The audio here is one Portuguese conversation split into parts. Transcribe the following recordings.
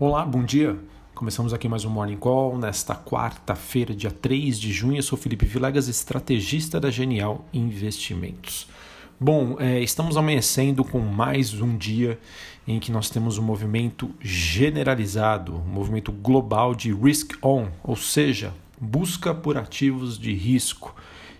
Olá, bom dia. Começamos aqui mais um Morning Call nesta quarta-feira, dia 3 de junho. Eu sou Felipe Vilegas, estrategista da Genial Investimentos. Bom, é, estamos amanhecendo com mais um dia em que nós temos um movimento generalizado, um movimento global de risk on, ou seja, busca por ativos de risco.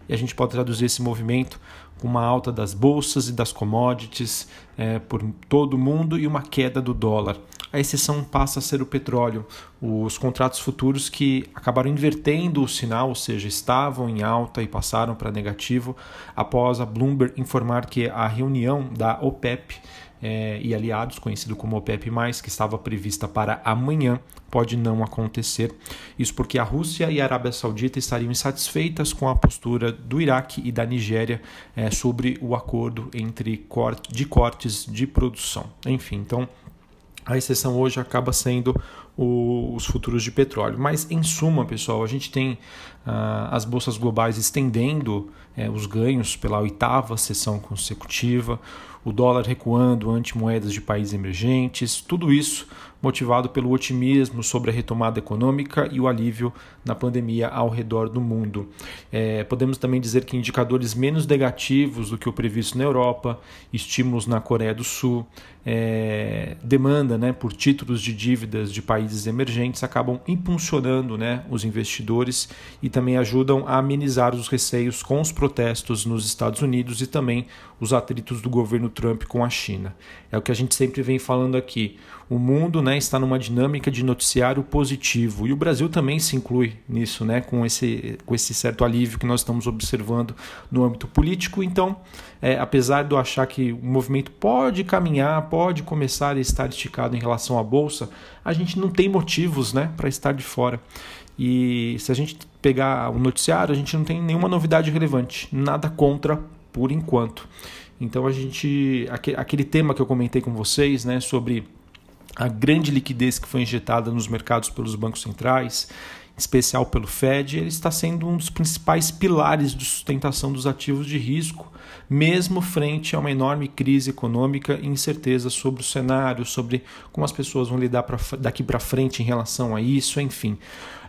E a gente pode traduzir esse movimento com uma alta das bolsas e das commodities é, por todo o mundo e uma queda do dólar a exceção passa a ser o petróleo. Os contratos futuros que acabaram invertendo o sinal, ou seja, estavam em alta e passaram para negativo após a Bloomberg informar que a reunião da OPEP é, e aliados, conhecido como OPEP+, que estava prevista para amanhã, pode não acontecer. Isso porque a Rússia e a Arábia Saudita estariam insatisfeitas com a postura do Iraque e da Nigéria é, sobre o acordo entre corte, de cortes de produção. Enfim, então a exceção hoje acaba sendo o, os futuros de petróleo. Mas, em suma, pessoal, a gente tem uh, as bolsas globais estendendo uh, os ganhos pela oitava sessão consecutiva, o dólar recuando ante moedas de países emergentes, tudo isso motivado pelo otimismo sobre a retomada econômica e o alívio na pandemia ao redor do mundo. É, podemos também dizer que indicadores menos negativos do que o previsto na Europa, estímulos na Coreia do Sul, é, demanda né, por títulos de dívidas de países emergentes acabam impulsionando né, os investidores e também ajudam a amenizar os receios com os protestos nos Estados Unidos e também os atritos do governo Trump com a China. É o que a gente sempre vem falando aqui. O mundo né, está numa dinâmica de noticiário positivo e o Brasil também se inclui nisso, né, com, esse, com esse certo alívio que nós estamos observando no âmbito político. Então, é, apesar de eu achar que o movimento pode caminhar, pode começar a estar esticado em relação à Bolsa, a gente não tem motivos né, para estar de fora. E se a gente pegar o noticiário, a gente não tem nenhuma novidade relevante, nada contra por enquanto. Então a gente aquele tema que eu comentei com vocês, né, sobre a grande liquidez que foi injetada nos mercados pelos bancos centrais, em especial pelo Fed, ele está sendo um dos principais pilares de sustentação dos ativos de risco, mesmo frente a uma enorme crise econômica e incerteza sobre o cenário, sobre como as pessoas vão lidar pra, daqui para frente em relação a isso, enfim.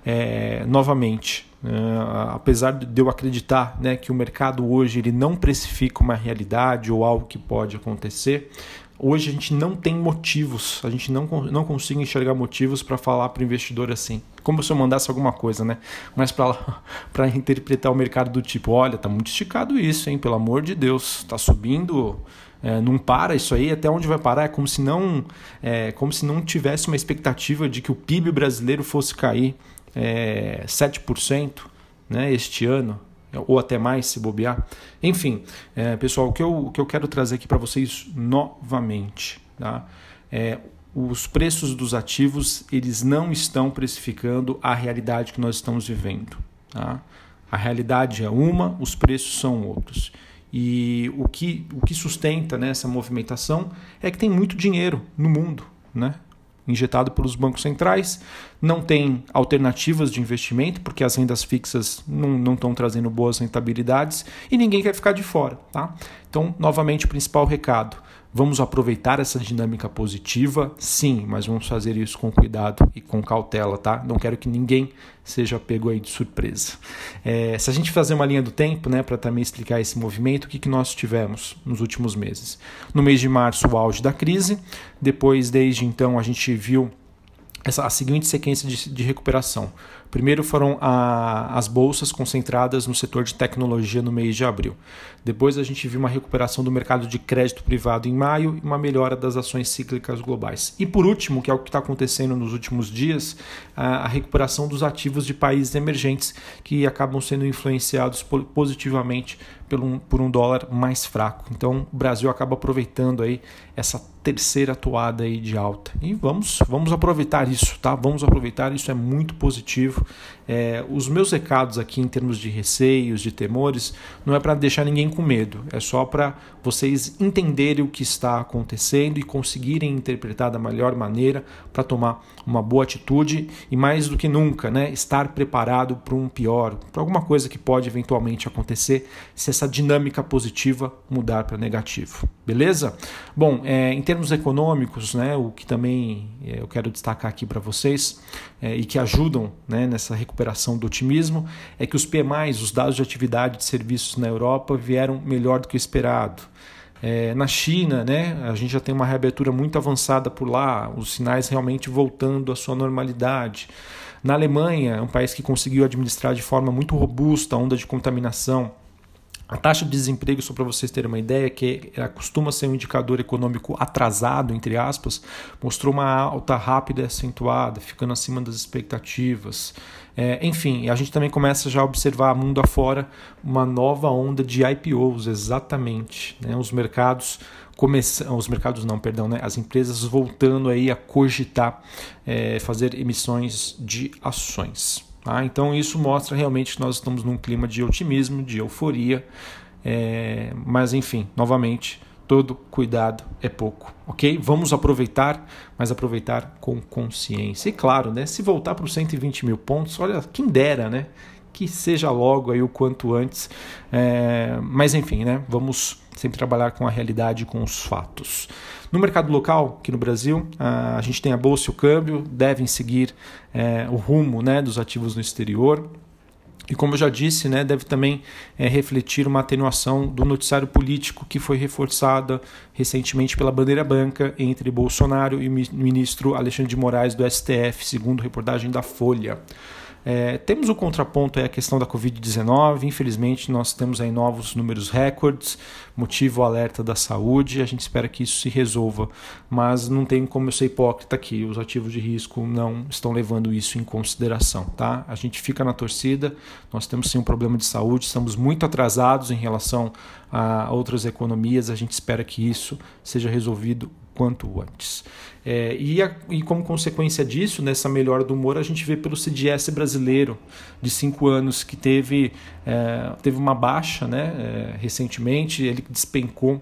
É, novamente, Uh, apesar de eu acreditar né, que o mercado hoje ele não precifica uma realidade ou algo que pode acontecer, hoje a gente não tem motivos, a gente não, não consigo enxergar motivos para falar para o investidor assim. Como se eu mandasse alguma coisa, né? Mas para interpretar o mercado do tipo, olha, tá muito esticado isso, hein? Pelo amor de Deus, tá subindo. É, não para isso aí, até onde vai parar? É como se não, é, como se não tivesse uma expectativa de que o PIB brasileiro fosse cair é, 7% né, este ano, ou até mais se bobear. Enfim, é, pessoal, o que, eu, o que eu quero trazer aqui para vocês novamente, tá? É, os preços dos ativos eles não estão precificando a realidade que nós estamos vivendo. Tá? A realidade é uma, os preços são outros. E o que, o que sustenta né, essa movimentação é que tem muito dinheiro no mundo. Né? Injetado pelos bancos centrais, não tem alternativas de investimento, porque as rendas fixas não, estão trazendo boas rentabilidades e ninguém quer ficar de fora. Tá? Então, novamente, o principal recado: Vamos aproveitar essa dinâmica positiva? Sim, mas vamos fazer isso com cuidado e com cautela, tá? Não quero que ninguém seja pego aí de surpresa. É, se a gente fazer uma linha do tempo, né, para também explicar esse movimento, o que, que nós tivemos nos últimos meses? No mês de março, o auge da crise, depois, desde então, a gente viu essa, a seguinte sequência de, de recuperação. Primeiro foram a, as bolsas concentradas no setor de tecnologia no mês de abril. Depois a gente viu uma recuperação do mercado de crédito privado em maio e uma melhora das ações cíclicas globais. E por último, que é o que está acontecendo nos últimos dias, a, a recuperação dos ativos de países emergentes que acabam sendo influenciados positivamente por um, por um dólar mais fraco. Então o Brasil acaba aproveitando aí essa terceira toada aí de alta. E vamos, vamos aproveitar isso, tá? Vamos aproveitar, isso é muito positivo. É, os meus recados aqui em termos de receios, de temores, não é para deixar ninguém com medo, é só para vocês entenderem o que está acontecendo e conseguirem interpretar da melhor maneira para tomar uma boa atitude e mais do que nunca, né, estar preparado para um pior, para alguma coisa que pode eventualmente acontecer. Se essa dinâmica positiva mudar para negativo. Beleza? Bom, é, em termos econômicos, né, o que também é, eu quero destacar aqui para vocês é, e que ajudam né, nessa recuperação do otimismo é que os PMIs, os dados de atividade de serviços na Europa, vieram melhor do que esperado. É, na China, né, a gente já tem uma reabertura muito avançada por lá, os sinais realmente voltando à sua normalidade. Na Alemanha, um país que conseguiu administrar de forma muito robusta a onda de contaminação, a taxa de desemprego, só para vocês terem uma ideia, que costuma ser um indicador econômico atrasado, entre aspas, mostrou uma alta rápida e acentuada, ficando acima das expectativas. É, enfim, a gente também começa já a observar mundo afora uma nova onda de IPOs, exatamente. Né? Os mercados começam, os mercados não, perdão, né? as empresas voltando aí a cogitar é, fazer emissões de ações. Tá? Então isso mostra realmente que nós estamos num clima de otimismo, de euforia, é, mas enfim, novamente, todo cuidado é pouco, ok? Vamos aproveitar, mas aproveitar com consciência. E claro, né, se voltar para os 120 mil pontos, olha, quem dera, né? Que seja logo aí o quanto antes. É, mas enfim, né? Vamos sempre trabalhar com a realidade, com os fatos. No mercado local, aqui no Brasil, a gente tem a bolsa e o câmbio, devem seguir é, o rumo né, dos ativos no exterior. E como eu já disse, né, deve também é, refletir uma atenuação do noticiário político que foi reforçada recentemente pela bandeira branca entre Bolsonaro e o ministro Alexandre de Moraes do STF, segundo reportagem da Folha. É, temos o contraponto aí a questão da Covid-19. Infelizmente, nós temos aí novos números recordes, motivo alerta da saúde. A gente espera que isso se resolva, mas não tem como eu ser hipócrita aqui. Os ativos de risco não estão levando isso em consideração, tá? A gente fica na torcida. Nós temos sim um problema de saúde, estamos muito atrasados em relação a outras economias. A gente espera que isso seja resolvido quanto antes. É, e, a, e, como consequência disso, nessa melhora do humor, a gente vê pelo CDS brasileiro de cinco anos que teve, é, teve uma baixa né, é, recentemente, ele despencou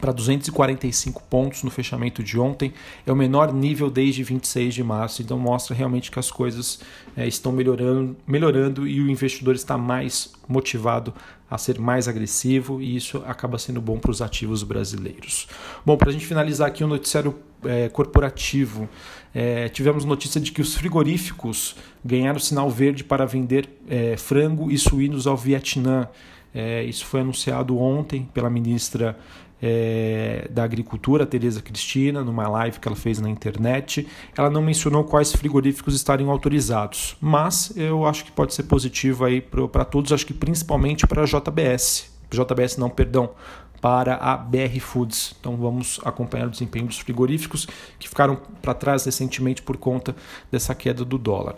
para 245 pontos no fechamento de ontem. É o menor nível desde 26 de março, então mostra realmente que as coisas é, estão melhorando, melhorando e o investidor está mais motivado a ser mais agressivo e isso acaba sendo bom para os ativos brasileiros. Bom, para a gente finalizar aqui o um noticiário é, corporativo, é, tivemos notícia de que os frigoríficos ganharam sinal verde para vender é, frango e suínos ao Vietnã. É, isso foi anunciado ontem pela ministra é, da Agricultura, Tereza Cristina, numa live que ela fez na internet. Ela não mencionou quais frigoríficos estariam autorizados, mas eu acho que pode ser positivo aí para todos, acho que principalmente para a JBS. JBS não, perdão, para a BR Foods. Então vamos acompanhar o desempenho dos frigoríficos que ficaram para trás recentemente por conta dessa queda do dólar.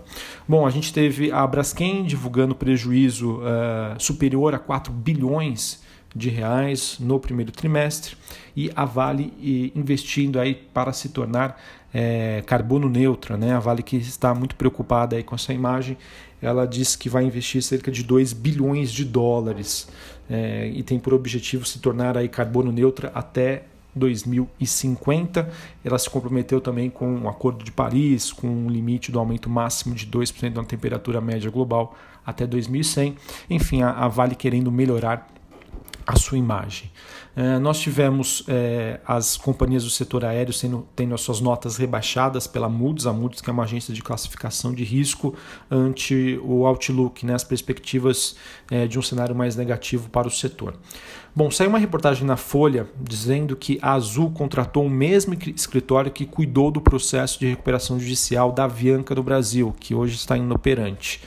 Bom, a gente teve a Braskem divulgando prejuízo uh, superior a 4 bilhões de reais no primeiro trimestre e a Vale investindo aí para se tornar é, carbono neutra, né? A Vale que está muito preocupada aí com essa imagem, ela diz que vai investir cerca de 2 bilhões de dólares é, e tem por objetivo se tornar aí carbono neutra até 2050. Ela se comprometeu também com o um Acordo de Paris, com um limite do aumento máximo de 2% da temperatura média global até 2100. Enfim, a, a Vale querendo melhorar a sua imagem. É, nós tivemos é, as companhias do setor aéreo tendo as suas notas rebaixadas pela Moody's, a Moody's que é uma agência de classificação de risco, ante o outlook, né, as perspectivas é, de um cenário mais negativo para o setor. Bom, saiu uma reportagem na Folha dizendo que a Azul contratou o mesmo escritório que cuidou do processo de recuperação judicial da Avianca no Brasil, que hoje está inoperante.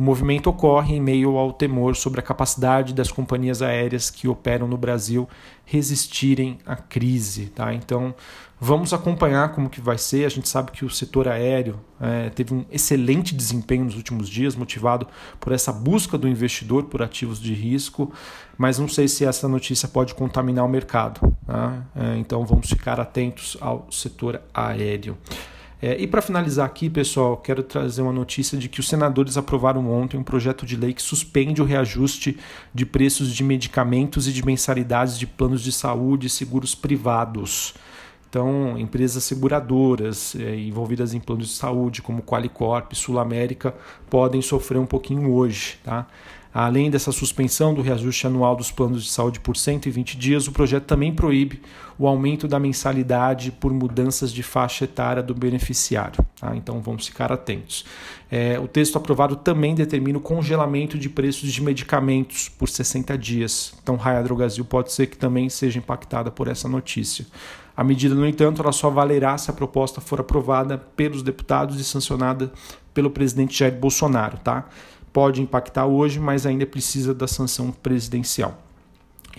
O movimento ocorre em meio ao temor sobre a capacidade das companhias aéreas que operam no Brasil resistirem à crise. Tá? Então, vamos acompanhar como que vai ser. A gente sabe que o setor aéreo é, teve um excelente desempenho nos últimos dias, motivado por essa busca do investidor por ativos de risco, mas não sei se essa notícia pode contaminar o mercado. Tá? É, então, vamos ficar atentos ao setor aéreo. É, e para finalizar aqui, pessoal, quero trazer uma notícia de que os senadores aprovaram ontem um projeto de lei que suspende o reajuste de preços de medicamentos e de mensalidades de planos de saúde e seguros privados. Então, empresas seguradoras é, envolvidas em planos de saúde, como Qualicorp, Sul América, podem sofrer um pouquinho hoje. Tá? Além dessa suspensão do reajuste anual dos planos de saúde por 120 dias, o projeto também proíbe o aumento da mensalidade por mudanças de faixa etária do beneficiário. Tá? Então vamos ficar atentos. É, o texto aprovado também determina o congelamento de preços de medicamentos por 60 dias. Então, Raia Drogasil pode ser que também seja impactada por essa notícia. A medida, no entanto, ela só valerá se a proposta for aprovada pelos deputados e sancionada pelo presidente Jair Bolsonaro. Tá? pode impactar hoje, mas ainda precisa da sanção presidencial.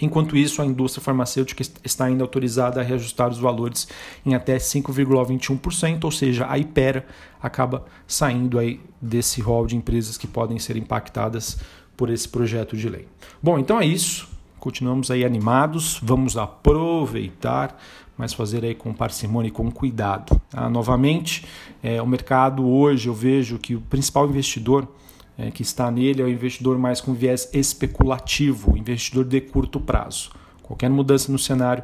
Enquanto isso, a indústria farmacêutica está ainda autorizada a reajustar os valores em até 5,21%, ou seja, a Ipera acaba saindo aí desse rol de empresas que podem ser impactadas por esse projeto de lei. Bom, então é isso. Continuamos aí animados, vamos aproveitar, mas fazer aí com parcimônia e com cuidado. Tá? Novamente, é, o mercado hoje eu vejo que o principal investidor é, que está nele é o investidor mais com viés especulativo, investidor de curto prazo. Qualquer mudança no cenário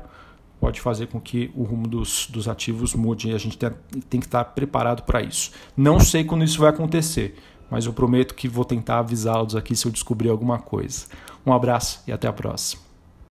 pode fazer com que o rumo dos, dos ativos mude e a gente tem, tem que estar preparado para isso. Não sei quando isso vai acontecer, mas eu prometo que vou tentar avisá-los aqui se eu descobrir alguma coisa. Um abraço e até a próxima.